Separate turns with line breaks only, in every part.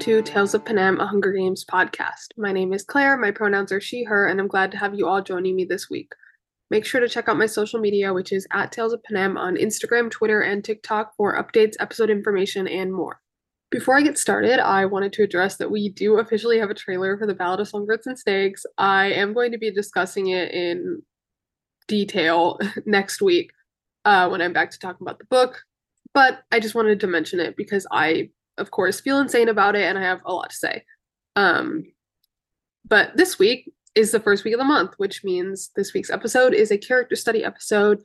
To Tales of Panem, a Hunger Games podcast. My name is Claire, my pronouns are she, her, and I'm glad to have you all joining me this week. Make sure to check out my social media, which is at Tales of Panem on Instagram, Twitter, and TikTok for updates, episode information, and more. Before I get started, I wanted to address that we do officially have a trailer for the Ballad of Songbirds and Snakes. I am going to be discussing it in detail next week uh, when I'm back to talk about the book, but I just wanted to mention it because I of course, feel insane about it, and I have a lot to say. Um, but this week is the first week of the month, which means this week's episode is a character study episode,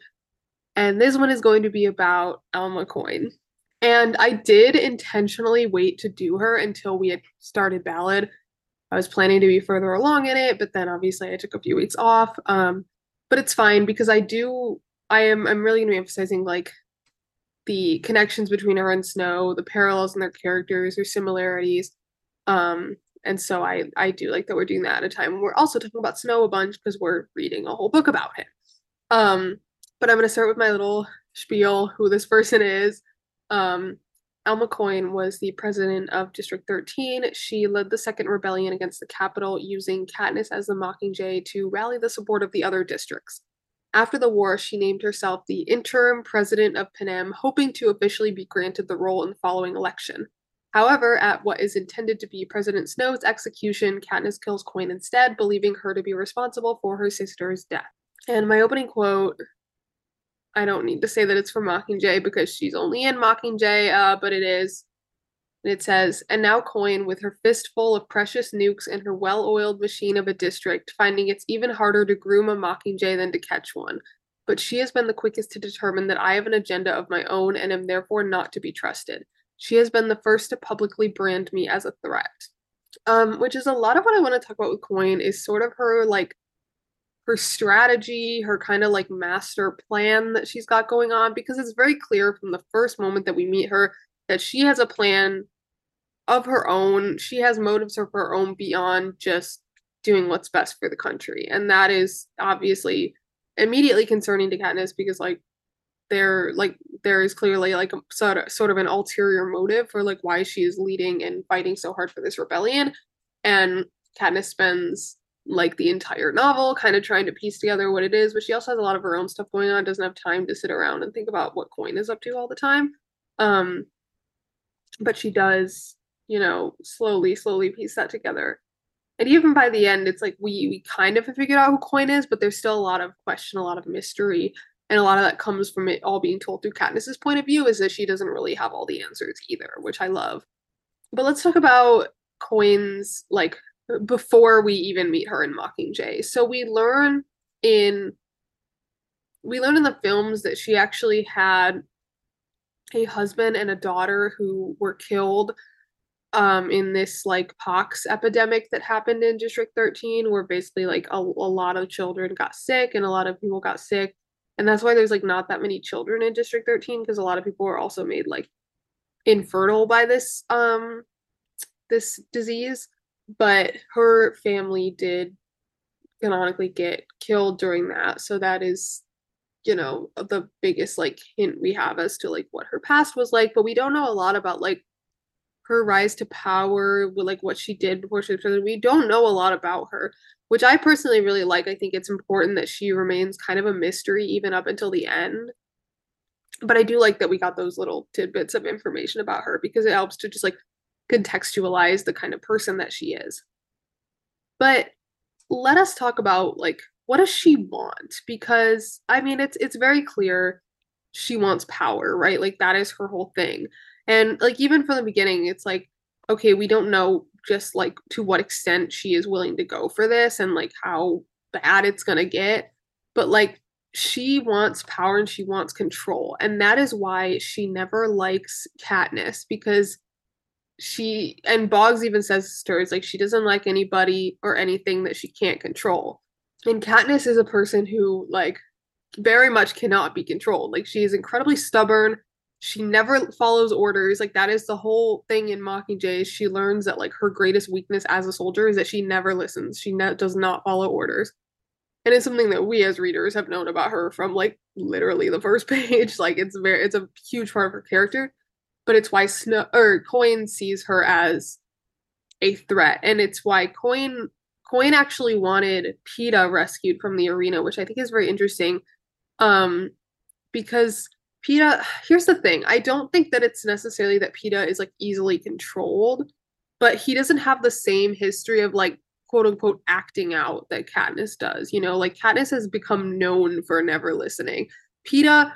and this one is going to be about Alma Coin. And I did intentionally wait to do her until we had started Ballad. I was planning to be further along in it, but then obviously I took a few weeks off. Um, but it's fine because I do. I am. I'm really going to be emphasizing like the connections between her and Snow, the parallels in their characters, or similarities. Um, and so I I do like that we're doing that at a time. We're also talking about Snow a bunch because we're reading a whole book about him. Um, but I'm gonna start with my little spiel who this person is. Um, Alma Coin was the president of District 13. She led the second rebellion against the Capitol using Katniss as the Mockingjay to rally the support of the other districts. After the war, she named herself the interim president of Panem, hoping to officially be granted the role in the following election. However, at what is intended to be President Snow's execution, Katniss kills Coin instead, believing her to be responsible for her sister's death. And my opening quote I don't need to say that it's from Mockingjay because she's only in Mockingjay, uh, but it is. And it says, and now Coin, with her fistful of precious nukes and her well oiled machine of a district, finding it's even harder to groom a mockingjay than to catch one. But she has been the quickest to determine that I have an agenda of my own and am therefore not to be trusted. She has been the first to publicly brand me as a threat. Um, which is a lot of what I want to talk about with Coin is sort of her like her strategy, her kind of like master plan that she's got going on, because it's very clear from the first moment that we meet her that she has a plan of her own. She has motives of her own beyond just doing what's best for the country. And that is obviously immediately concerning to Katniss because like there like there is clearly like sort of sort of an ulterior motive for like why she is leading and fighting so hard for this rebellion. And Katniss spends like the entire novel kind of trying to piece together what it is, but she also has a lot of her own stuff going on, doesn't have time to sit around and think about what Coin is up to all the time. Um but she does you know, slowly, slowly piece that together. And even by the end, it's like we we kind of have figured out who Coin is, but there's still a lot of question, a lot of mystery, and a lot of that comes from it all being told through Katniss's point of view, is that she doesn't really have all the answers either, which I love. But let's talk about Coin's like before we even meet her in Mockingjay. So we learn in we learn in the films that she actually had a husband and a daughter who were killed um in this like pox epidemic that happened in district 13 where basically like a, a lot of children got sick and a lot of people got sick. And that's why there's like not that many children in district 13 because a lot of people were also made like infertile by this um this disease. But her family did canonically get killed during that. So that is you know the biggest like hint we have as to like what her past was like. But we don't know a lot about like her rise to power, like what she did before she was president. We don't know a lot about her, which I personally really like. I think it's important that she remains kind of a mystery even up until the end. But I do like that we got those little tidbits of information about her because it helps to just like contextualize the kind of person that she is. But let us talk about like what does she want? Because I mean it's it's very clear she wants power, right? Like that is her whole thing. And like even from the beginning, it's like, okay, we don't know just like to what extent she is willing to go for this and like how bad it's gonna get. But like she wants power and she wants control. And that is why she never likes Katniss because she and Boggs even says to her, stories like she doesn't like anybody or anything that she can't control. And Katniss is a person who like very much cannot be controlled. Like she is incredibly stubborn she never follows orders like that is the whole thing in mockingjay she learns that like her greatest weakness as a soldier is that she never listens. She ne- does not follow orders. And it's something that we as readers have known about her from like literally the first page. Like it's very it's a huge part of her character. But it's why snow or coin sees her as a threat. And it's why Coin Coin actually wanted Peeta rescued from the arena, which I think is very interesting. Um, because Peeta, here's the thing. I don't think that it's necessarily that Peeta is like easily controlled, but he doesn't have the same history of like quote unquote acting out that Katniss does. You know, like Katniss has become known for never listening. Peeta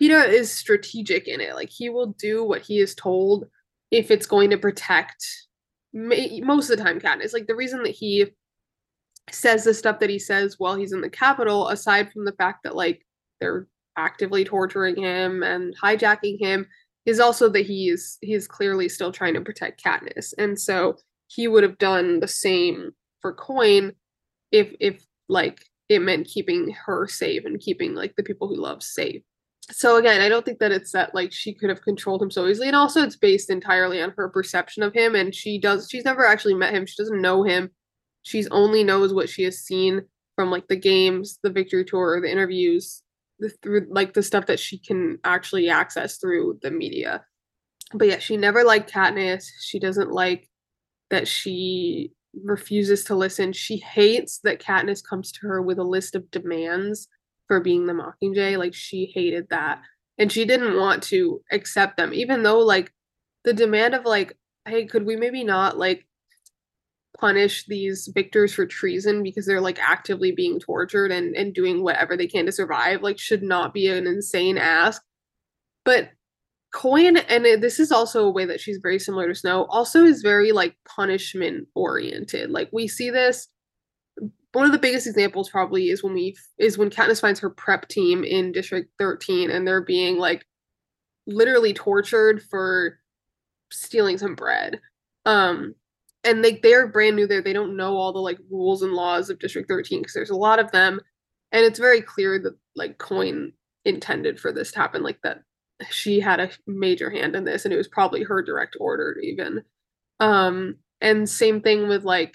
Peeta is strategic in it. Like he will do what he is told if it's going to protect most of the time Katniss. Like the reason that he says the stuff that he says while he's in the Capitol, aside from the fact that like they're actively torturing him and hijacking him, is also that he is he's clearly still trying to protect Katniss. And so he would have done the same for Coin if if like it meant keeping her safe and keeping like the people who love safe so again, I don't think that it's that like she could have controlled him so easily. And also it's based entirely on her perception of him. And she does she's never actually met him. She doesn't know him. She's only knows what she has seen from like the games, the victory tour, the interviews, the through like the stuff that she can actually access through the media. But yeah, she never liked Katniss. She doesn't like that she refuses to listen. She hates that Katniss comes to her with a list of demands for being the Mockingjay. Like she hated that. And she didn't want to accept them, even though like the demand of like, hey, could we maybe not like punish these victors for treason because they're like actively being tortured and, and doing whatever they can to survive, like should not be an insane ask. But Coin, and this is also a way that she's very similar to Snow, also is very like punishment oriented. Like we see this one of the biggest examples probably is when we is when Katniss finds her prep team in District 13 and they're being like literally tortured for stealing some bread. Um and they they're brand new there. They don't know all the like rules and laws of District 13 because there's a lot of them. And it's very clear that like Coin intended for this to happen, like that she had a major hand in this and it was probably her direct order even. Um and same thing with like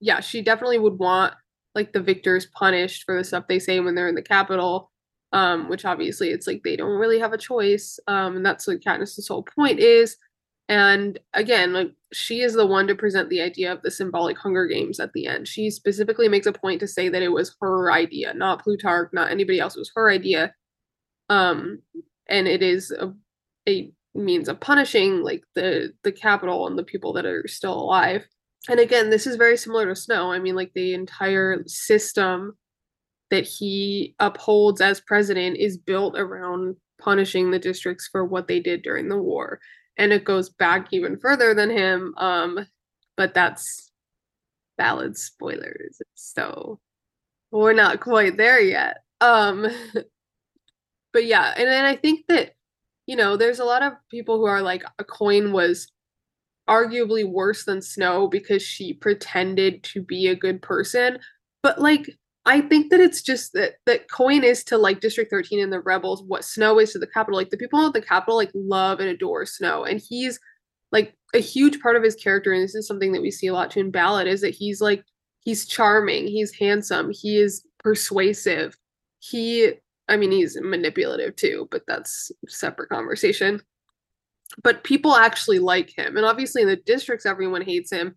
yeah, she definitely would want like the victors punished for the stuff they say when they're in the Capitol. Um, which obviously it's like they don't really have a choice. Um, and that's what Katniss's whole point is. And again, like she is the one to present the idea of the symbolic Hunger Games at the end. She specifically makes a point to say that it was her idea, not Plutarch, not anybody else. It was her idea. Um, and it is a, a means of punishing like the the Capitol and the people that are still alive and again, this is very similar to Snow. I mean, like the entire system that he upholds as president is built around punishing the districts for what they did during the war. And it goes back even further than him. Um, but that's Ballad spoilers. So we're not quite there yet. Um, but yeah, and then I think that, you know, there's a lot of people who are like, a coin was arguably worse than Snow because she pretended to be a good person. But like I think that it's just that that Coin is to like District 13 and the rebels what Snow is to the Capitol. Like the people at the Capitol like love and adore Snow. And he's like a huge part of his character, and this is something that we see a lot too in Ballad, is that he's like he's charming, he's handsome, he is persuasive. He I mean he's manipulative too, but that's separate conversation but people actually like him. And obviously in the districts everyone hates him.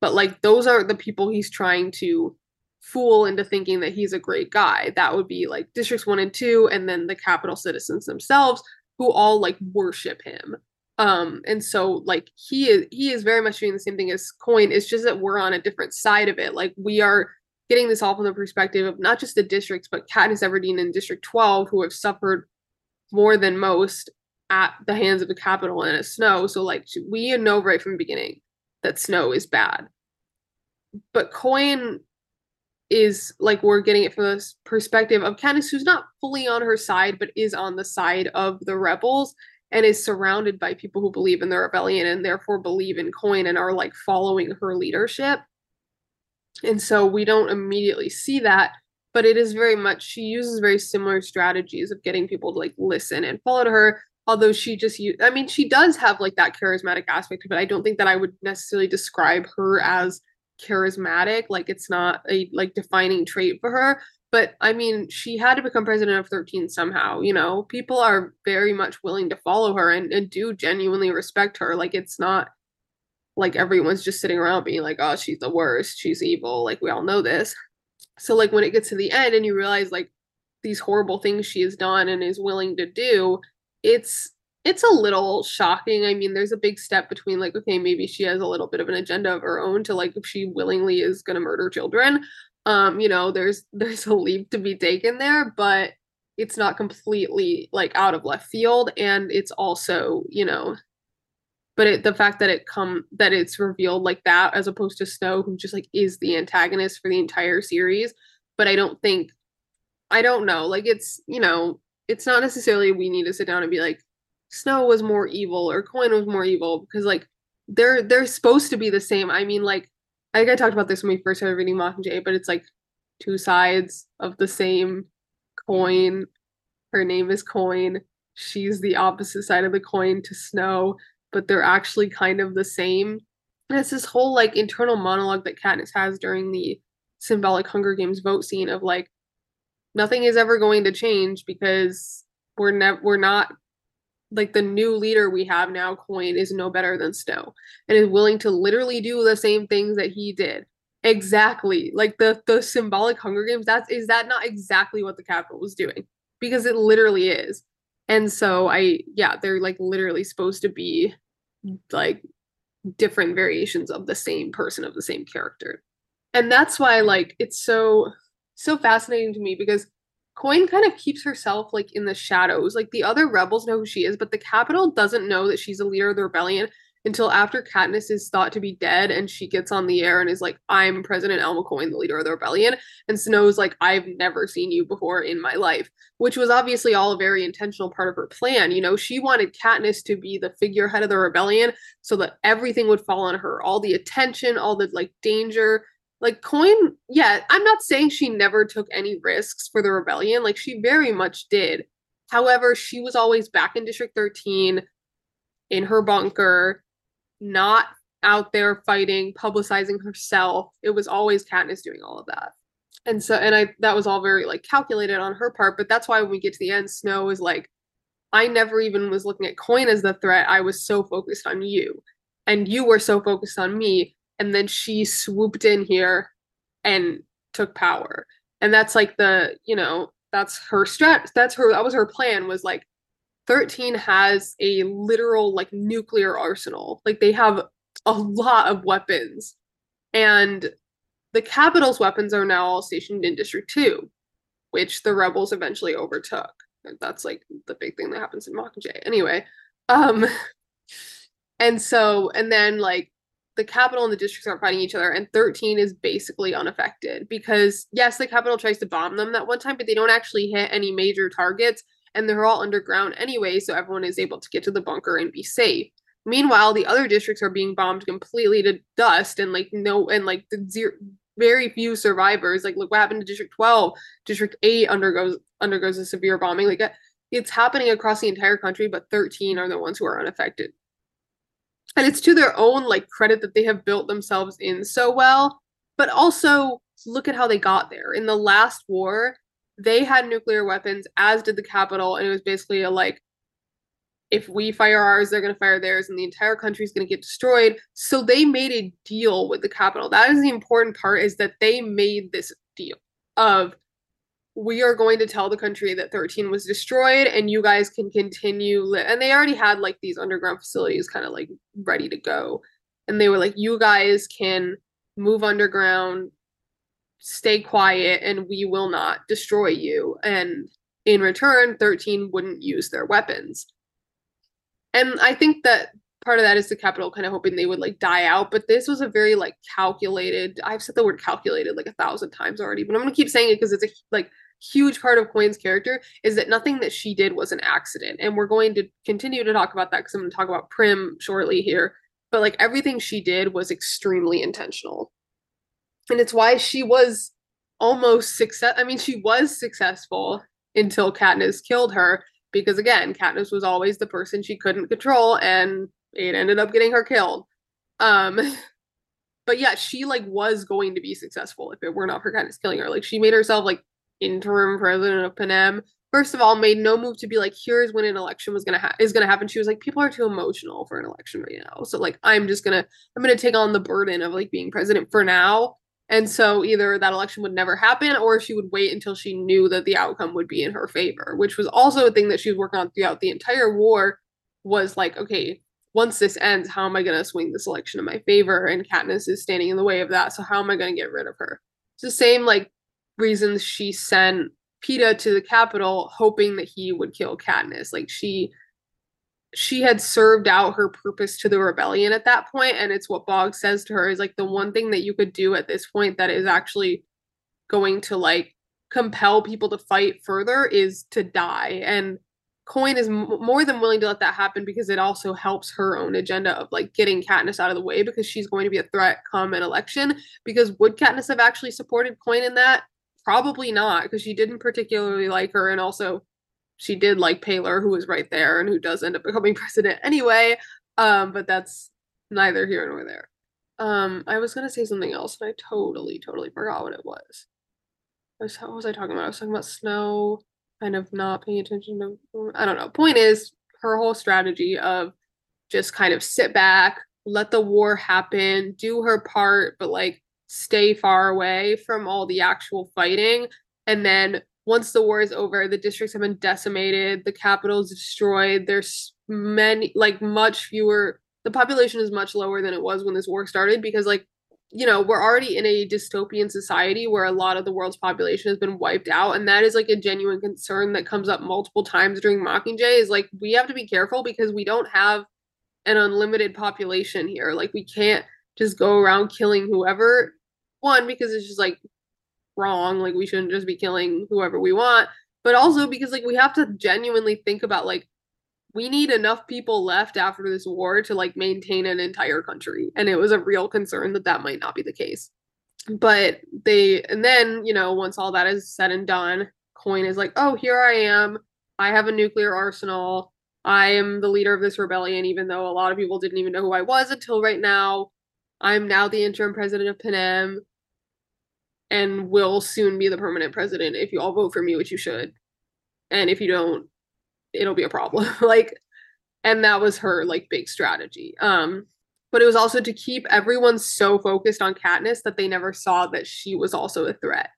But like those are the people he's trying to fool into thinking that he's a great guy. That would be like districts 1 and 2 and then the Capitol citizens themselves who all like worship him. Um and so like he is he is very much doing the same thing as Coin. It's just that we're on a different side of it. Like we are getting this all from the perspective of not just the districts, but Katniss Everdeen and District 12 who have suffered more than most at the hands of the Capitol and it's Snow. So like we know right from the beginning that Snow is bad. But Coin is like we're getting it from the perspective of Katniss, who's not fully on her side, but is on the side of the rebels and is surrounded by people who believe in the rebellion and therefore believe in Coin and are like following her leadership. And so we don't immediately see that, but it is very much she uses very similar strategies of getting people to like listen and follow to her although she just i mean she does have like that charismatic aspect but i don't think that i would necessarily describe her as charismatic like it's not a like defining trait for her but i mean she had to become president of 13 somehow you know people are very much willing to follow her and, and do genuinely respect her like it's not like everyone's just sitting around being like, oh, she's the worst, she's evil, like we all know this. So like when it gets to the end and you realize like these horrible things she has done and is willing to do, it's it's a little shocking. I mean, there's a big step between like, okay, maybe she has a little bit of an agenda of her own to like if she willingly is gonna murder children. Um, you know, there's there's a leap to be taken there, but it's not completely like out of left field and it's also, you know, but it, the fact that it come that it's revealed like that as opposed to Snow who just like is the antagonist for the entire series, but I don't think I don't know, like it's, you know, it's not necessarily we need to sit down and be like Snow was more evil or Coin was more evil because like they're they're supposed to be the same. I mean, like I think I talked about this when we first started reading Mockingjay, but it's like two sides of the same coin. Her name is Coin. She's the opposite side of the coin to Snow, but they're actually kind of the same. And it's this whole like internal monologue that Katniss has during the symbolic Hunger Games vote scene of like nothing is ever going to change because we're never we're not like the new leader we have now, Coin, is no better than Snow and is willing to literally do the same things that he did. Exactly. Like the the symbolic Hunger Games, that's is that not exactly what the Capitol was doing? Because it literally is. And so I yeah, they're like literally supposed to be like different variations of the same person of the same character. And that's why like it's so so fascinating to me because Coin kind of keeps herself like in the shadows. Like the other rebels know who she is, but the Capitol doesn't know that she's a leader of the rebellion until after Katniss is thought to be dead and she gets on the air and is like, I'm President Alma Coin, the leader of the rebellion. And Snow's like, I've never seen you before in my life, which was obviously all a very intentional part of her plan. You know, she wanted Katniss to be the figurehead of the rebellion so that everything would fall on her, all the attention, all the like danger, like coin yeah i'm not saying she never took any risks for the rebellion like she very much did. However she was always back in district 13 in her bunker not out there fighting publicizing herself. It was always katniss doing all of that. And so and i that was all very like calculated on her part but that's why when we get to the end snow is like i never even was looking at coin as the threat. I was so focused on you and you were so focused on me and then she swooped in here and took power. And that's like the you know that's her strat that's her that was her plan was like 13 has a literal like nuclear arsenal. Like they have a lot of weapons. And the Capitol's weapons are now all stationed in district 2 which the rebels eventually overtook. That's like the big thing that happens in mockingjay. Anyway um and so and then like the Capitol and the districts aren't fighting each other, and 13 is basically unaffected because, yes, the Capitol tries to bomb them that one time, but they don't actually hit any major targets, and they're all underground anyway, so everyone is able to get to the bunker and be safe. Meanwhile, the other districts are being bombed completely to dust, and like no, and like the zero, very few survivors. Like, look what happened to District 12. District 8 undergoes undergoes a severe bombing. Like, uh, it's happening across the entire country, but 13 are the ones who are unaffected and it's to their own like credit that they have built themselves in so well. But also look at how they got there. In the last war they had nuclear weapons as did the Capitol and it was basically a like if we fire ours they're going to fire theirs and the entire country is going to get destroyed. So they made a deal with the Capitol. That is the important part is that they made this deal of we are going to tell the country that 13 was destroyed and you guys can continue li-. and they already had like these underground facilities kind of like ready to go and they were like you guys can move underground stay quiet and we will not destroy you and in return 13 wouldn't use their weapons and i think that part of that is the Capitol kind of hoping they would like die out but this was a very like calculated i've said the word calculated like a thousand times already but i'm gonna keep saying it because it's a like huge part of coin's character is that nothing that she did was an accident and we're going to continue to talk about that because i'm going to talk about prim shortly here but like everything she did was extremely intentional. And it's why she was almost success i mean she was successful until katniss killed her because again katniss was always the person she couldn't control and it ended up getting her killed. Um, but yeah, she like was going to be successful if it were not for Katniss killing her. Like she made herself like interim president of Panem, first of all made no move to be like here's when an election was gonna ha- is gonna happen she was like people are too emotional for an election right now so like i'm just gonna i'm gonna take on the burden of like being president for now and so either that election would never happen or she would wait until she knew that the outcome would be in her favor which was also a thing that she was working on throughout the entire war was like okay once this ends how am i going to swing this election in my favor? And katniss is standing in the way of that so how am i going to get rid of her? It's the same like reasons she sent Peeta to the Capitol hoping that he would kill Katniss. Like she she had served out her purpose to the rebellion at that point and it's what Boggs says to her is like the one thing that you could do at this point that is actually going to like compel people to fight further is to die. And Coin is m- more than willing to let that happen because it also helps her own agenda of like getting Katniss out of the way because she's going to be a threat come an election. Because would Katniss have actually supported Coin in that? Probably not, because she didn't particularly like her, and also she did like Paylor, who was right there and who does end up becoming president anyway. Um, but that's neither here nor there. Um, I was gonna say something else, and I totally, totally forgot what it was. was what was I talking about? I was talking about Snow, kind of not paying attention to. I don't know. Point is, her whole strategy of just kind of sit back, let the war happen, do her part, but like stay far away from all the actual fighting. And then once the war is over, the districts have been decimated, the Capitol is destroyed. There's many, like, much fewer. The population is much lower than it was when this war started because, like, you know, we're already in a dystopian society where a lot of the world's population has been wiped out. And that is like a genuine concern that comes up multiple times during Mockingjay is like, we have to be careful because we don't have an unlimited population here. Like, we can't just go around killing whoever one because it's just like wrong like we shouldn't just be killing whoever we want but also because like we have to genuinely think about like we need enough people left after this war to like maintain an entire country and it was a real concern that that might not be the case. But they and then you know once all that is said and done coin is like oh here i am. I have a nuclear arsenal. I am the leader of this rebellion even though a lot of people didn't even know who i was until right now. I'm now the interim president of panem and will soon be the permanent president if you all vote for me, which you should. And if you don't, it'll be a problem. like, and that was her like big strategy. Um, but it was also to keep everyone so focused on Katniss that they never saw that she was also a threat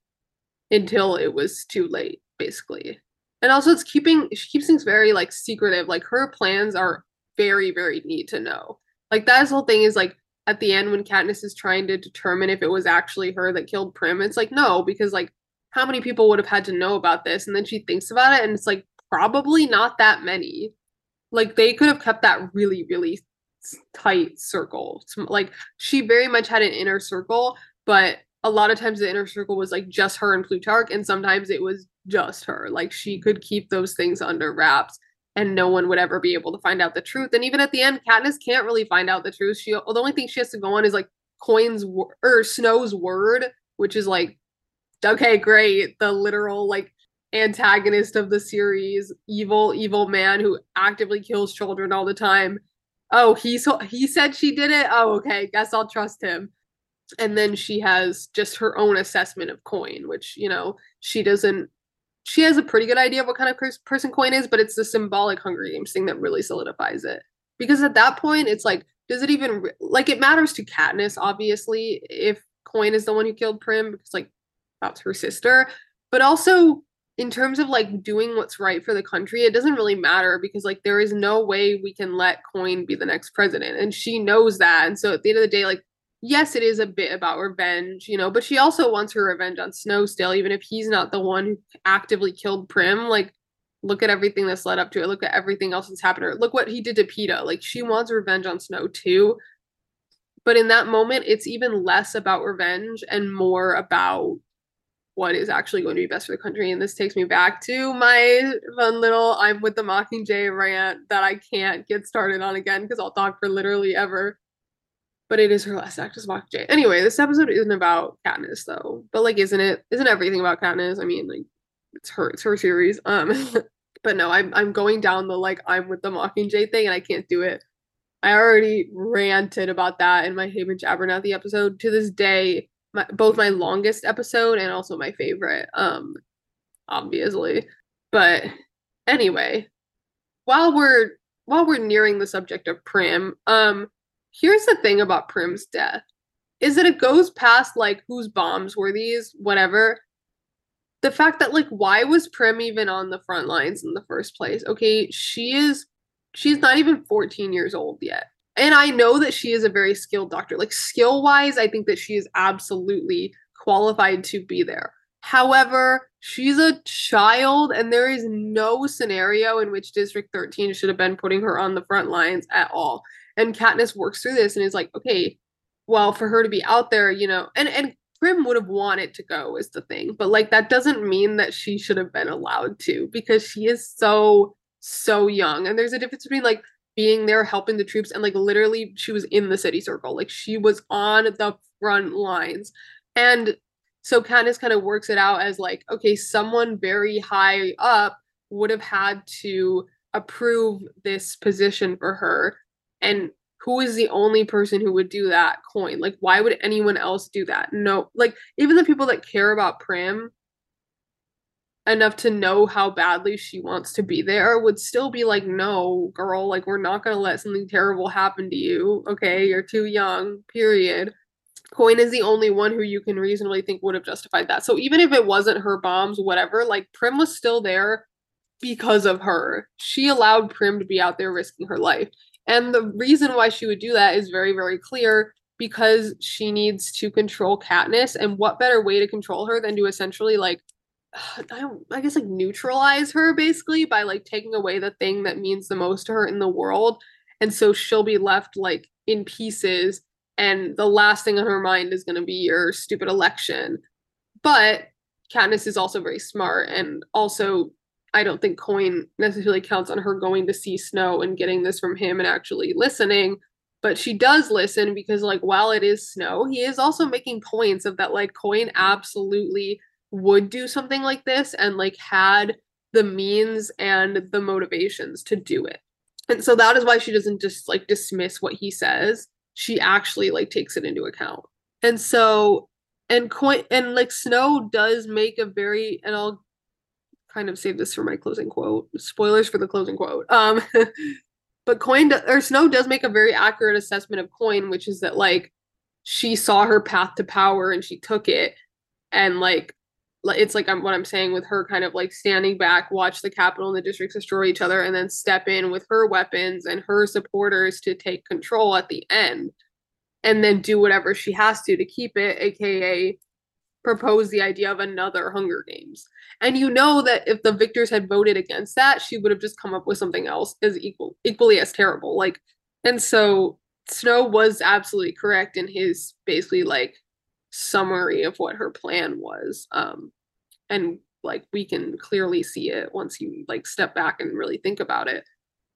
until it was too late, basically. And also, it's keeping she keeps things very like secretive. Like her plans are very, very neat to know. Like that whole thing is like at the end when Katniss is trying to determine if it was actually her that killed Prim, it's like no, because like how many people would have had to know about this? And then she thinks about it and it's like probably not that many. Like they could have kept that really, really tight circle. Like she very much had an inner circle, but a lot of times the inner circle was like just her and Plutarch, and sometimes it was just her. Like she could keep those things under wraps and no one would ever be able to find out the truth. And even at the end, Katniss can't really find out the truth. She the only thing she has to go on is like Coin's or er, Snow's word, which is like, okay, great, the literal like antagonist of the series, evil, evil man who actively kills children all the time. Oh, he's he said she did it. Oh, okay, guess I'll trust him. And then she has just her own assessment of Coin, which you know she doesn't she has a pretty good idea of what kind of person coin is, but it's the symbolic Hunger Games thing that really solidifies it. Because at that point, it's like, does it even like it matters to Katniss, obviously, if Coin is the one who killed Prim because like that's her sister, but also in terms of like doing what's right for the country, it doesn't really matter because like there is no way we can let Coin be the next president, and she knows that. And so at the end of the day, like yes, it is a bit about revenge, you know, but she also wants her revenge on Snow still, even if he's not the one who actively killed Prim. Like, look at everything that's led up to it. Look at everything else that's happened her. Look what he did to Peeta. Like, she wants revenge on Snow too. But in that moment, it's even less about revenge and more about what is actually going to be best for the country. And this takes me back to my fun little I'm with the Mockingjay rant that I can't get started on again because I'll talk for literally ever but it is her last act as Mockingjay. Anyway, this episode isn't about Katniss though, but like, isn't it? Isn't everything about Katniss? I mean, like, it's her, it's her series. Um, but no, I'm I'm going down the like I'm with the Mockingjay thing, and I can't do it. I already ranted about that in my Haymitch Abernathy episode. To this day, my, both my longest episode and also my favorite. Um, obviously. But anyway, while we're while we're nearing the subject of Prim, um, here's the thing about Prim's death is that it goes past like whose bombs were these, whatever. The fact that like why was Prim even on the front lines in the first place? Okay, she is she's not even 14 years old yet. And I know that she is a very skilled doctor. Like skill wise, I think that she is absolutely qualified to be there. However, she's a child, and there is no scenario in which District 13 should have been putting her on the front lines at all. And Katniss works through this and is like, okay, well, for her to be out there, you know, and and Prim would have wanted to go is the thing, but like that doesn't mean that she should have been allowed to because she is so so young, and there's a difference between like being there helping the troops and like literally she was in the city circle, like she was on the front lines, and so Katniss kind of works it out as like, okay, someone very high up would have had to approve this position for her. And who is the only person who would do that coin? Like, why would anyone else do that? No, like, even the people that care about Prim enough to know how badly she wants to be there would still be like, no, girl, like, we're not going to let something terrible happen to you. Okay, you're too young, period. Coin is the only one who you can reasonably think would have justified that. So even if it wasn't her bombs, whatever, like Prim was still there because of her. She allowed Prim to be out there risking her life. And the reason why she would do that is very, very clear because she needs to control Katniss. And what better way to control her than to essentially like I, I guess like neutralize her basically by like taking away the thing that means the most to her in the world. And so she'll be left like in pieces and the last thing on her mind is going to be your stupid election. But Katniss is also very smart, and also I don't think Coin necessarily counts on her going to see Snow and getting this from him and actually listening. But she does listen because, like, while it is Snow, he is also making points of that, like, Coin absolutely would do something like this and, like, had the means and the motivations to do it. And so that is why she doesn't just, like, dismiss what he says she actually like takes it into account. And so and coin and like Snow does make a very and I'll kind of save this for my closing quote. Spoilers for the closing quote. Um but Coin or Snow does make a very accurate assessment of Coin, which is that like she saw her path to power and she took it and like it's like I'm, what I'm saying with her kind of like standing back, watch the Capitol and the districts destroy each other, and then step in with her weapons and her supporters to take control at the end, and then do whatever she has to to keep it, aka propose the idea of another Hunger Games. And you know that if the victors had voted against that, she would have just come up with something else as equal equally as terrible. Like, and so Snow was absolutely correct in his basically like summary of what her plan was. Um, and like we can clearly see it once you like step back and really think about it.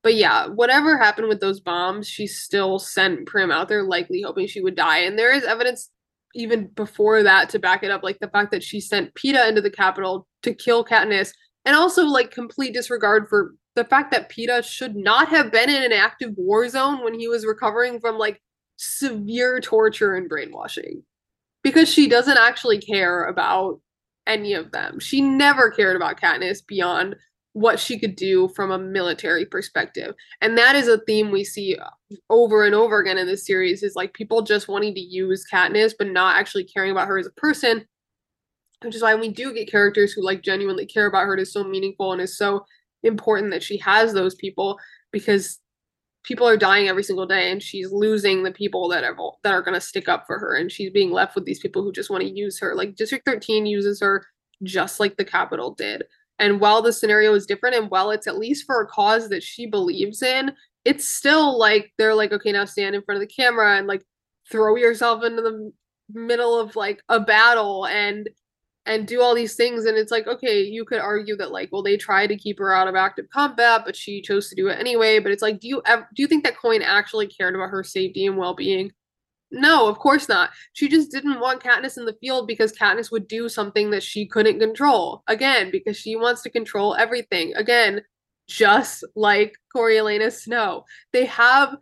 But yeah, whatever happened with those bombs, she still sent Prim out there, likely hoping she would die. And there is evidence even before that to back it up, like the fact that she sent Peeta into the Capitol to kill Katniss, and also like complete disregard for the fact that Peeta should not have been in an active war zone when he was recovering from like severe torture and brainwashing because she doesn't actually care about any of them. She never cared about Katniss beyond what she could do from a military perspective. And that is a theme we see over and over again in this series is like people just wanting to use Katniss but not actually caring about her as a person. Which is why we do get characters who like genuinely care about her. It is so meaningful and is so important that she has those people because people are dying every single day and she's losing the people that are that are going to stick up for her and she's being left with these people who just want to use her. Like district 13 uses her just like the Capitol did. And while the scenario is different and while it's at least for a cause that she believes in it's still like they're like okay now stand in front of the camera and like throw yourself into the middle of like a battle and and do all these things and it's like okay you could argue that like well they tried to keep her out of active combat but she chose to do it anyway but it's like do you ever do you think that coin actually cared about her safety and well-being? No of course not. She just didn't want Katniss in the field because Katniss would do something that she couldn't control. Again because she wants to control everything. Again just like Coriolanus Snow. They have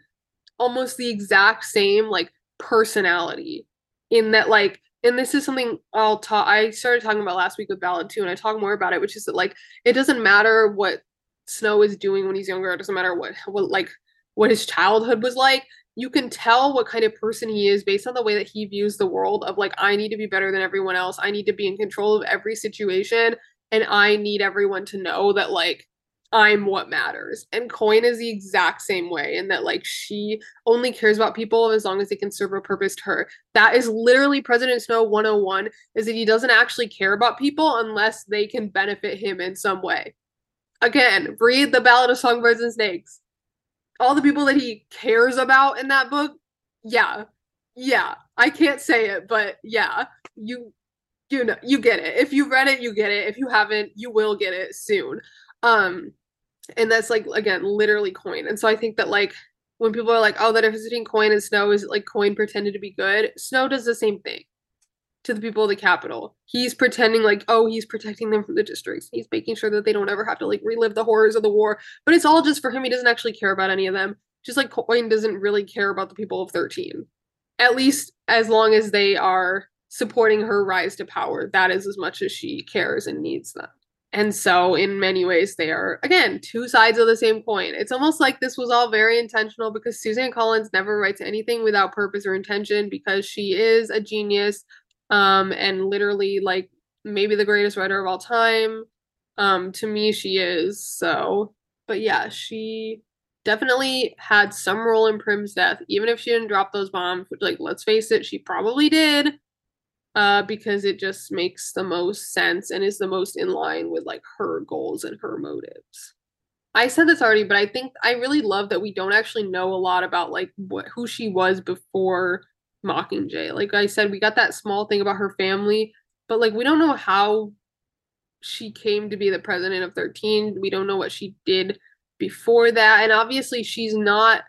almost the exact same like personality in that like and this is something I'll talk I started talking about last week with Ballad too, and I talk more about it, which is that like it doesn't matter what Snow is doing when he's younger, it doesn't matter what what like what his childhood was like. You can tell what kind of person he is based on the way that he views the world of like I need to be better than everyone else. I need to be in control of every situation and I need everyone to know that like I'm what matters. And Coin is the exact same way in that like she only cares about people as long as they can serve a purpose to her. That is literally President Snow 101 is that he doesn't actually care about people unless they can benefit him in some way. Again, read the Ballad of Songbirds and Snakes. All the people that he cares about in that book, yeah. Yeah. I can't say it, but yeah. You you know you get it. If you read it, you get it. If you haven't, you will get it soon. Um and that's like again literally coin. And so i think that like when people are like oh the difference between coin and snow is like coin pretended to be good snow does the same thing to the people of the capital. He's pretending like oh he's protecting them from the districts. He's making sure that they don't ever have to like relive the horrors of the war. But it's all just for him. He doesn't actually care about any of them. Just like coin doesn't really care about the people of 13 at least as long as they are supporting her rise to power that is as much as she cares and needs them and so, in many ways, they are, again, two sides of the same coin. It's almost like this was all very intentional because Suzanne Collins never writes anything without purpose or intention because she is a genius um, and literally, like, maybe the greatest writer of all time. Um, to me, she is. So, but yeah, she definitely had some role in Prim's death, even if she didn't drop those bombs, like, let's face it, she probably did uh, because it just makes the most sense and is the most in line with like her goals and her motives. I said this already, but I think I really love that we don't actually know a lot about like what who she was before Mockingjay. Like I said, we got that small thing about her family, but like we don't know how she came to be the president of 13. We don't know what she did before that. And obviously she's not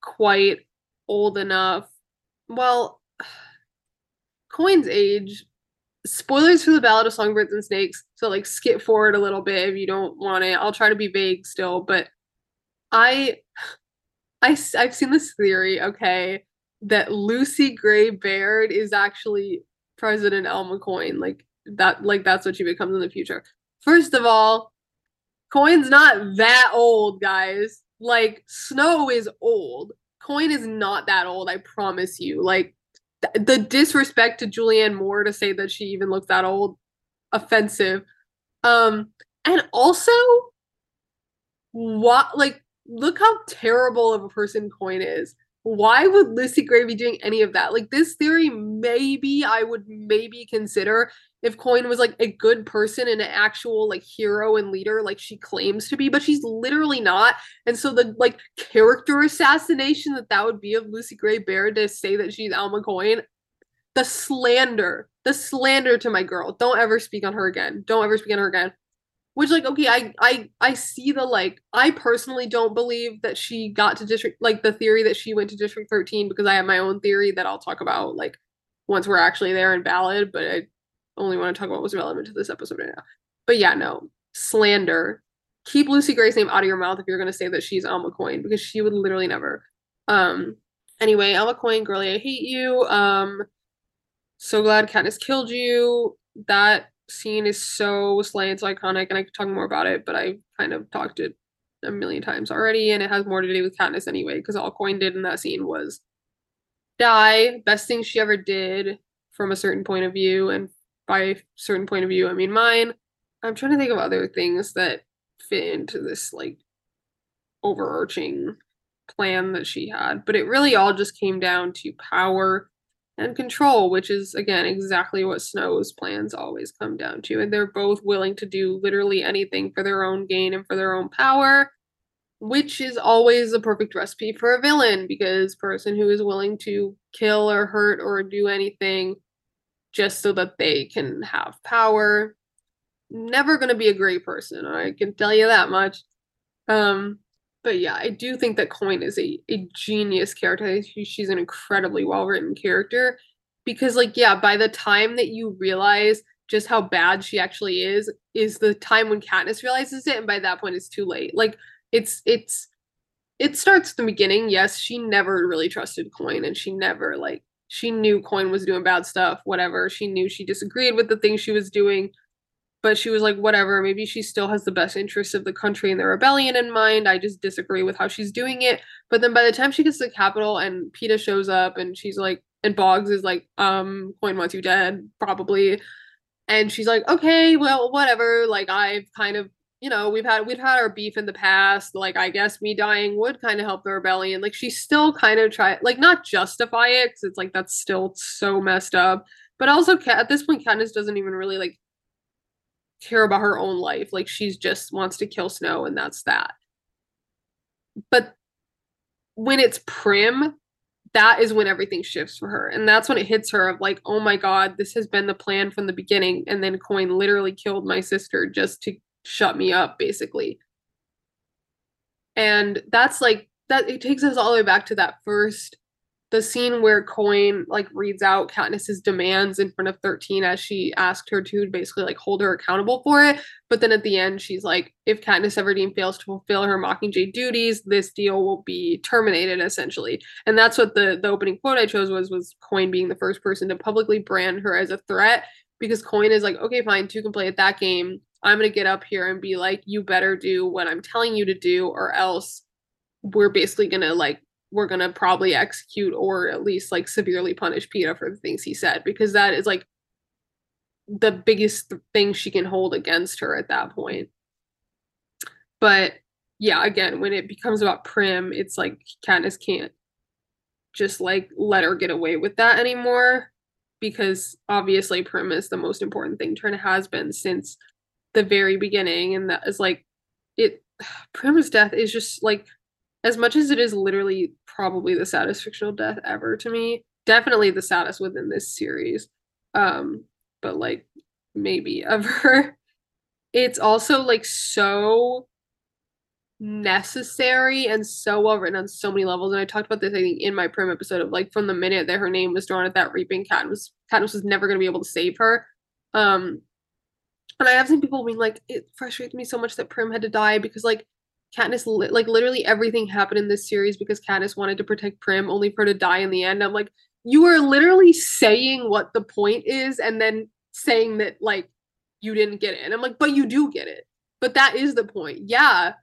quite old enough. Well, Coin's age. Spoilers for the Ballad of Songbirds and Snakes. So like skip forward a little bit if you don't want it. I'll try to be vague still, but I I I've seen this theory, okay, that Lucy Gray Baird is actually President Alma Coin. Like that like that's what she becomes in the future. First of all, Coin's not that old, guys. Like Snow is old. Coin is not that old, I promise you. Like the disrespect to Julianne Moore to say that she even looked that old, offensive. Um, and also, what like look how terrible of a person Coin is. Why would Lucy Gray be doing any of that? Like this theory, maybe I would maybe consider if Coin was like a good person and an actual like hero and leader like she claims to be, but she's literally not. And so the like character assassination that that would be of Lucy Gray Baird to say that she's Alma Coin, the slander, the slander to my girl. Don't ever speak on her again. Don't ever speak on her again. Which like okay, I I I see the like I personally don't believe that she got to district like the theory that she went to district 13 because I have my own theory that I'll talk about like once we're actually there and Ballad, but I only want to talk about what's relevant to this episode right now. But yeah, no. Slander. Keep Lucy Gray's name out of your mouth if you're gonna say that she's Alma Coin, because she would literally never. Um anyway, Alma Coin, girlie, I hate you. Um so glad Katniss killed you. That scene is so slaying, it's iconic, and I could talk more about it, but I kind of talked it a million times already, and it has more to do with Katniss anyway, because all Coin did in that scene was die. Best thing she ever did from a certain point of view, and by a certain point of view, I mean mine. I'm trying to think of other things that fit into this like overarching plan that she had, but it really all just came down to power and control, which is again exactly what Snow's plans always come down to. And they're both willing to do literally anything for their own gain and for their own power, which is always the perfect recipe for a villain because person who is willing to kill or hurt or do anything just so that they can have power. Never going to be a great person, I can tell you that much. Um, but yeah, I do think that Coin is a, a genius character. She's an incredibly well written character because, like, yeah, by the time that you realize just how bad she actually is, is the time when Katniss realizes it, and by that point, it's too late. Like, it's it's it starts the beginning. Yes, she never really trusted Coin, and she never like she knew Coin was doing bad stuff, whatever. She knew she disagreed with the things she was doing, but she was like, whatever, maybe she still has the best interests of the country and the rebellion in mind. I just disagree with how she's doing it. But then by the time she gets to the Capitol and Peeta shows up and she's like, and Boggs is like, um, Coin wants you dead, probably. And she's like, okay, well, whatever. Like I've kind of, you know, we've had we've had our beef in the past. Like I guess me dying would kind of help the rebellion. Like she still kind of try like not justify it because it's like that's still so messed up. But also at this point, Katniss doesn't even really like care about her own life. Like she's just wants to kill Snow and that's that. But when it's Prim, that is when everything shifts for her. And that's when it hits her of like, oh my God, this has been the plan from the beginning. And then Coin literally killed my sister just to shut me up, basically. And that's like that it takes us all the way back to that first the scene where Coin like reads out Katniss's demands in front of 13 as she asked her to basically like hold her accountable for it. But then at the end, she's like, if Katniss Everdeen fails to fulfill her Mockingjay duties, this deal will be terminated essentially. And that's what the the opening quote I chose was was Coin being the first person to publicly brand her as a threat because Coin is like, okay, fine, two can play at that game. I'm gonna get up here and be like, you better do what I'm telling you to do, or else we're basically gonna like we're gonna probably execute or at least like severely punish Peeta for the things he said because that is like the biggest thing she can hold against her at that point. But yeah, again, when it becomes about Prim, it's like Katniss can't just like let her get away with that anymore because obviously Prim is the most important thing to and has been since the very beginning and that is like it Prim's death is just like as much as it is literally probably the saddest fictional death ever to me, definitely the saddest within this series. Um, but like maybe ever. It's also like so necessary and so well written on so many levels. And I talked about this, I think, in my prim episode of like from the minute that her name was drawn at that reaping, Katniss Katniss was never gonna be able to save her. Um and I have seen people being like, it frustrates me so much that Prim had to die because like Katniss li- like literally everything happened in this series because Katniss wanted to protect Prim only for her to die in the end. I'm like, you are literally saying what the point is and then saying that like you didn't get it. And I'm like, but you do get it. But that is the point. Yeah.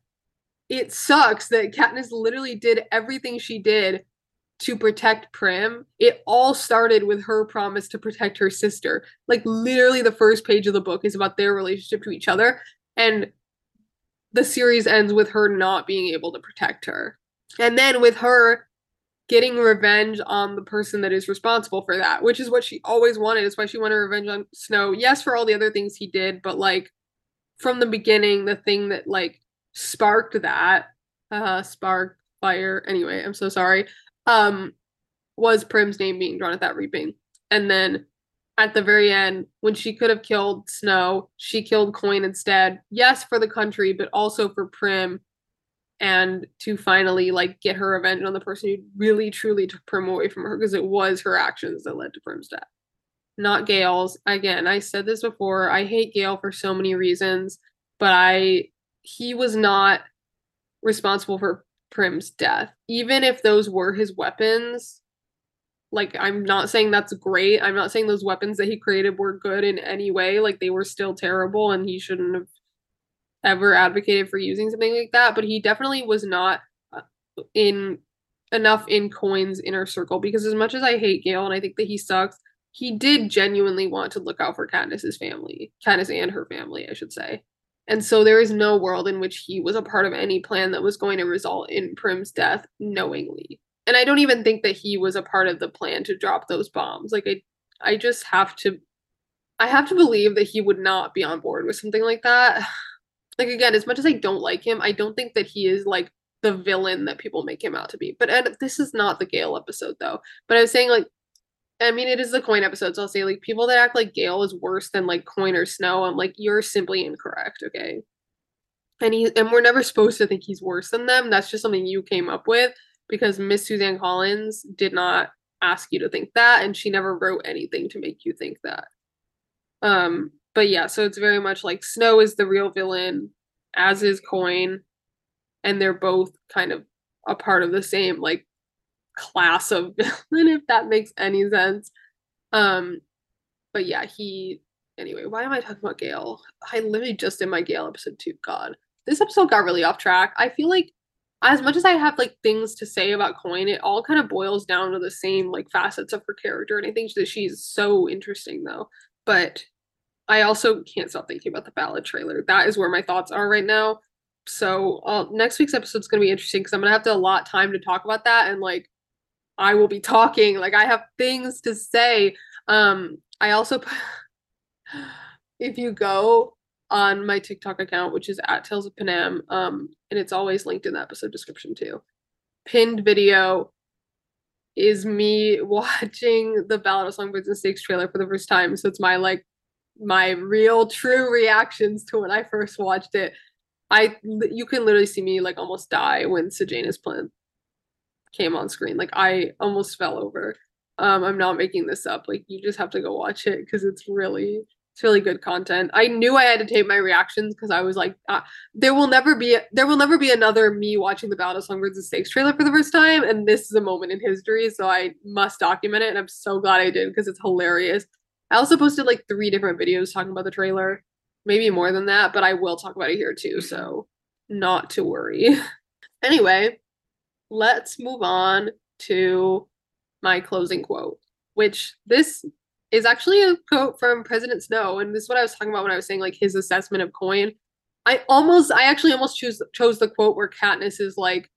It sucks that Katniss literally did everything she did to protect Prim. It all started with her promise to protect her sister. Like literally the first page of the book is about their relationship to each other. And the series ends with her not being able to protect her. And then with her getting revenge on the person that is responsible for that, which is what she always wanted. It's why she wanted revenge on Snow. Yes, for all the other things he did, but like from the beginning, the thing that like sparked that, uh, spark, fire, anyway, I'm so sorry, um, was Prim's name being drawn at that reaping. And then at the very end when she could have killed Snow, she killed Coin instead. Yes, for the country, but also for Prim and to finally like get her revenge on the person who really truly took Prim away from her because it was her actions that led to Prim's death. Not Gale's. Again, I said this before. I hate Gale for so many reasons, but I he was not responsible for Prim's death. Even if those were his weapons, like i'm not saying that's great. I'm not saying those weapons that he created were good in any way. Like they were still terrible and he shouldn't have ever advocated for using something like that. But he definitely was not uh, in enough in coin's inner circle. Because as much as i hate gale and i think that he sucks he did genuinely want to look out for Katniss's family Katniss and her family i should say and so there is no world in which he was a part of any plan that was going to result in prim's death knowingly and I don't even think that he was a part of the plan to drop those bombs. Like I I just have to I have to believe that he would not be on board with something like that. Like again, as much as I don't like him, I don't think that he is like the villain that people make him out to be. But and this is not the Gale episode though. But I was saying like I mean it is the coin episode, so I'll say like people that act like Gale is worse than like coin or snow, I'm like, you're simply incorrect, okay? And he and we're never supposed to think he's worse than them. That's just something you came up with because Miss Suzanne Collins did not ask you to think that and she never wrote anything to make you think that. Um but yeah, so it's very much like Snow is the real villain as is Coin and they're both kind of a part of the same like class of villain, if that makes any sense. Um, but yeah, he anyway, why am I talking about Gale? I literally just in my Gale episode too. God. This episode got really off track. I feel like as much as I have like things to say about Coin, it all kind of boils down to the same like facets of her character. And I think that she's so interesting though. But I also can't stop thinking about the ballad trailer. That is where my thoughts are right now. So uh, next week's episode is going to be interesting because I'm going to have to allot time to talk about that. And like, I will be talking. Like, I have things to say. Um, I also, if you go on my TikTok account, which is at Tales of Panem, um, and it's always linked in the episode description too. Pinned video is me watching the Ballad of Songbirds and Snakes trailer for the first time. So it's my like my real true reactions to when I first watched it. I you can literally see me like almost die when Sejanus Plinth came on screen. Like I almost fell over. Um, I'm not making this up. Like you just have to go watch it because it's really it's really good content. I knew I had to tape my reactions because I was like, ah, there will never be there will never be another me watching the Ballad of Songbirds and Snakes trailer for the first time, and this is a moment in history, so I must document it, and I'm so glad I did because it's hilarious. I also posted like three different videos talking about the trailer, maybe more than that, but I will talk about it here too, so not to worry. anyway, let's move on to my closing quote, which this is actually a quote from President Snow, and this is what I was talking about when I was saying like his assessment of coin. I almost, I actually almost choose chose the quote where Katniss is like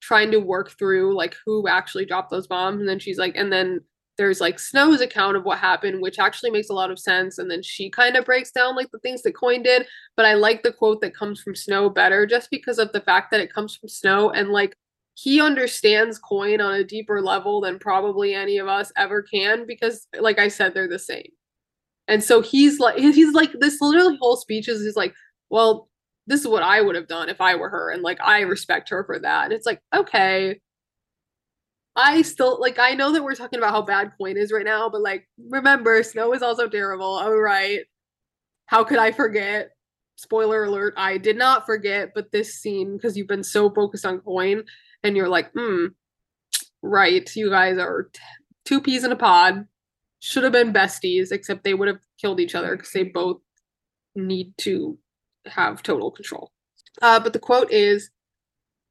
trying to work through like who actually dropped those bombs, and then she's like, and then there's like Snow's account of what happened, which actually makes a lot of sense, and then she kind of breaks down like the things that Coin did. But I like the quote that comes from Snow better, just because of the fact that it comes from Snow and like he understands coin on a deeper level than probably any of us ever can because like i said they're the same. And so he's like he's like this literally whole speech is he's like well this is what i would have done if i were her and like i respect her for that. And it's like okay. I still like i know that we're talking about how bad coin is right now but like remember snow is also terrible. All right. How could i forget? Spoiler alert i did not forget but this scene because you've been so focused on coin and you're like, hmm, right, you guys are t- two peas in a pod. Should have been besties, except they would have killed each other because they both need to have total control. Uh, but the quote is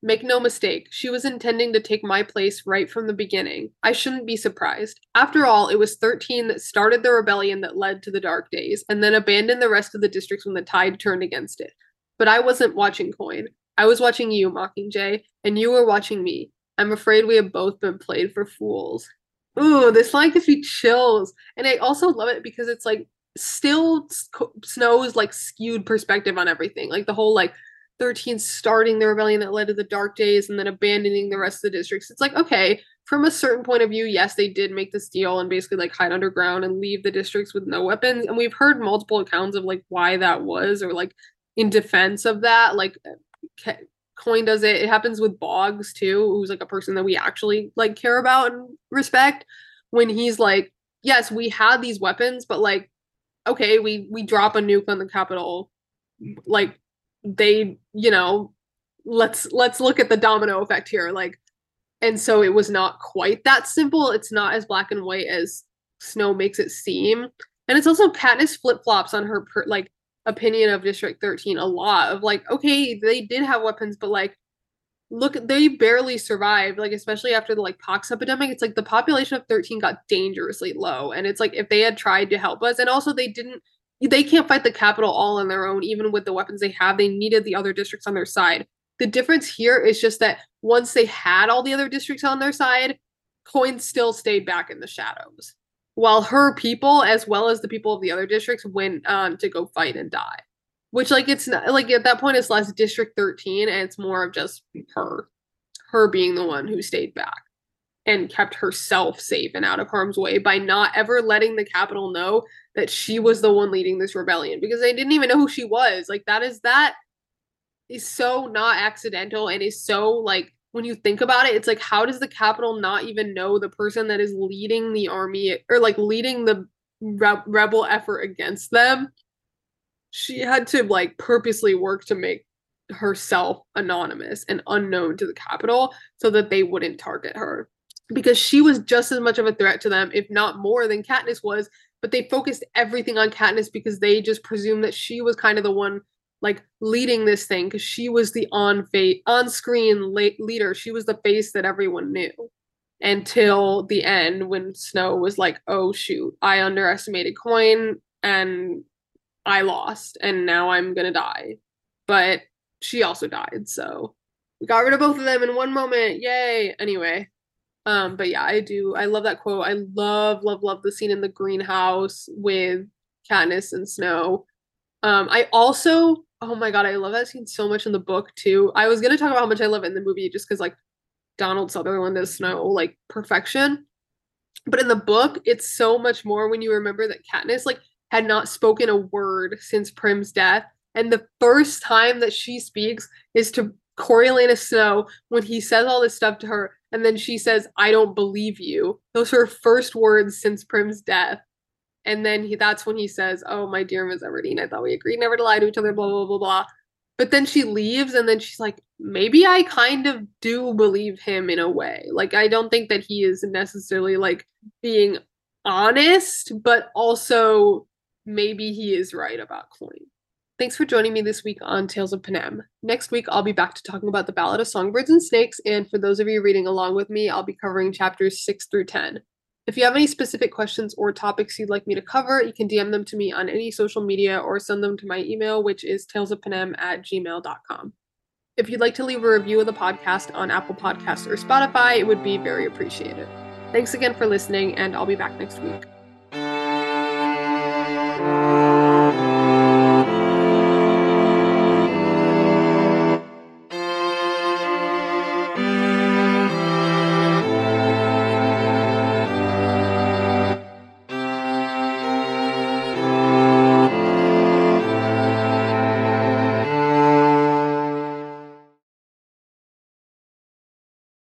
Make no mistake, she was intending to take my place right from the beginning. I shouldn't be surprised. After all, it was 13 that started the rebellion that led to the Dark Days, and then abandoned the rest of the districts when the tide turned against it. But I wasn't watching Coin. I was watching you, Mockingjay, and you were watching me. I'm afraid we have both been played for fools. Ooh, this line gives me chills. And I also love it because it's like still Snow's like skewed perspective on everything. Like the whole like 13 starting the rebellion that led to the dark days and then abandoning the rest of the districts. It's like, okay, from a certain point of view, yes, they did make this deal and basically like hide underground and leave the districts with no weapons. And we've heard multiple accounts of like why that was or like in defense of that. Like Coin does it. It happens with Boggs too, who's like a person that we actually like care about and respect. When he's like, yes, we had these weapons, but like, okay, we we drop a nuke on the Capitol, like they, you know, let's let's look at the domino effect here, like, and so it was not quite that simple. It's not as black and white as Snow makes it seem, and it's also Katniss flip flops on her per, like opinion of District 13 a lot of like, okay, they did have weapons, but like, look, they barely survived. Like, especially after the like pox epidemic, it's like the population of 13 got dangerously low. And it's like if they had tried to help us, and also they didn't, they can't fight the Capitol all on their own, even with the weapons they have. They needed the other districts on their side. The difference here is just that once they had all the other districts on their side, coins still stayed back in the shadows while her people as well as the people of the other districts went on to go fight and die. Which like it's not like at that point it's less district 13 and it's more of just her her being the one who stayed back and kept herself safe and out of harm's way by not ever letting the Capitol know that she was the one leading this rebellion because they didn't even know who she was. Like that is that is so not accidental and is so like when you think about it, it's like, how does the Capitol not even know the person that is leading the army or like leading the re- rebel effort against them? She had to like purposely work to make herself anonymous and unknown to the Capitol so that they wouldn't target her. because she was just as much of a threat to them, if not more, than Katniss was. But they focused everything on Katniss because they just presumed that she was kind of the one like leading this thing because she was the on face on screen leader. She was the face that everyone knew until the end when Snow was like, "Oh shoot, I underestimated Coin and I lost, and now I'm gonna die." But she also died, so we got rid of both of them in one moment. Yay! Anyway, um, but yeah, I do. I love that quote. I love, love, love the scene in the greenhouse with Katniss and Snow. Um, I also, oh my god, I love that scene so much in the book too. I was gonna talk about how much I love it in the movie just because like Donald Sutherland as Snow, like perfection. But in the book, it's so much more when you remember that Katniss like had not spoken a word since Prim's death. And the first time that she speaks is to Coriolanus Snow when he says all this stuff to her, and then she says, I don't believe you. Those are her first words since Prim's death. And then he, that's when he says, Oh, my dear Miss Everdeen, I thought we agreed never to lie to each other, blah, blah, blah, blah. But then she leaves, and then she's like, maybe I kind of do believe him in a way. Like, I don't think that he is necessarily like being honest, but also maybe he is right about Coin. Thanks for joining me this week on Tales of Panem. Next week, I'll be back to talking about the Ballad of Songbirds and Snakes, and for those of you reading along with me, I'll be covering chapters 6 through 10. If you have any specific questions or topics you'd like me to cover, you can DM them to me on any social media or send them to my email, which is talesofpanem at gmail.com. If you'd like to leave a review of the podcast on Apple Podcasts or Spotify, it would be very appreciated. Thanks again for listening, and I'll be back next week.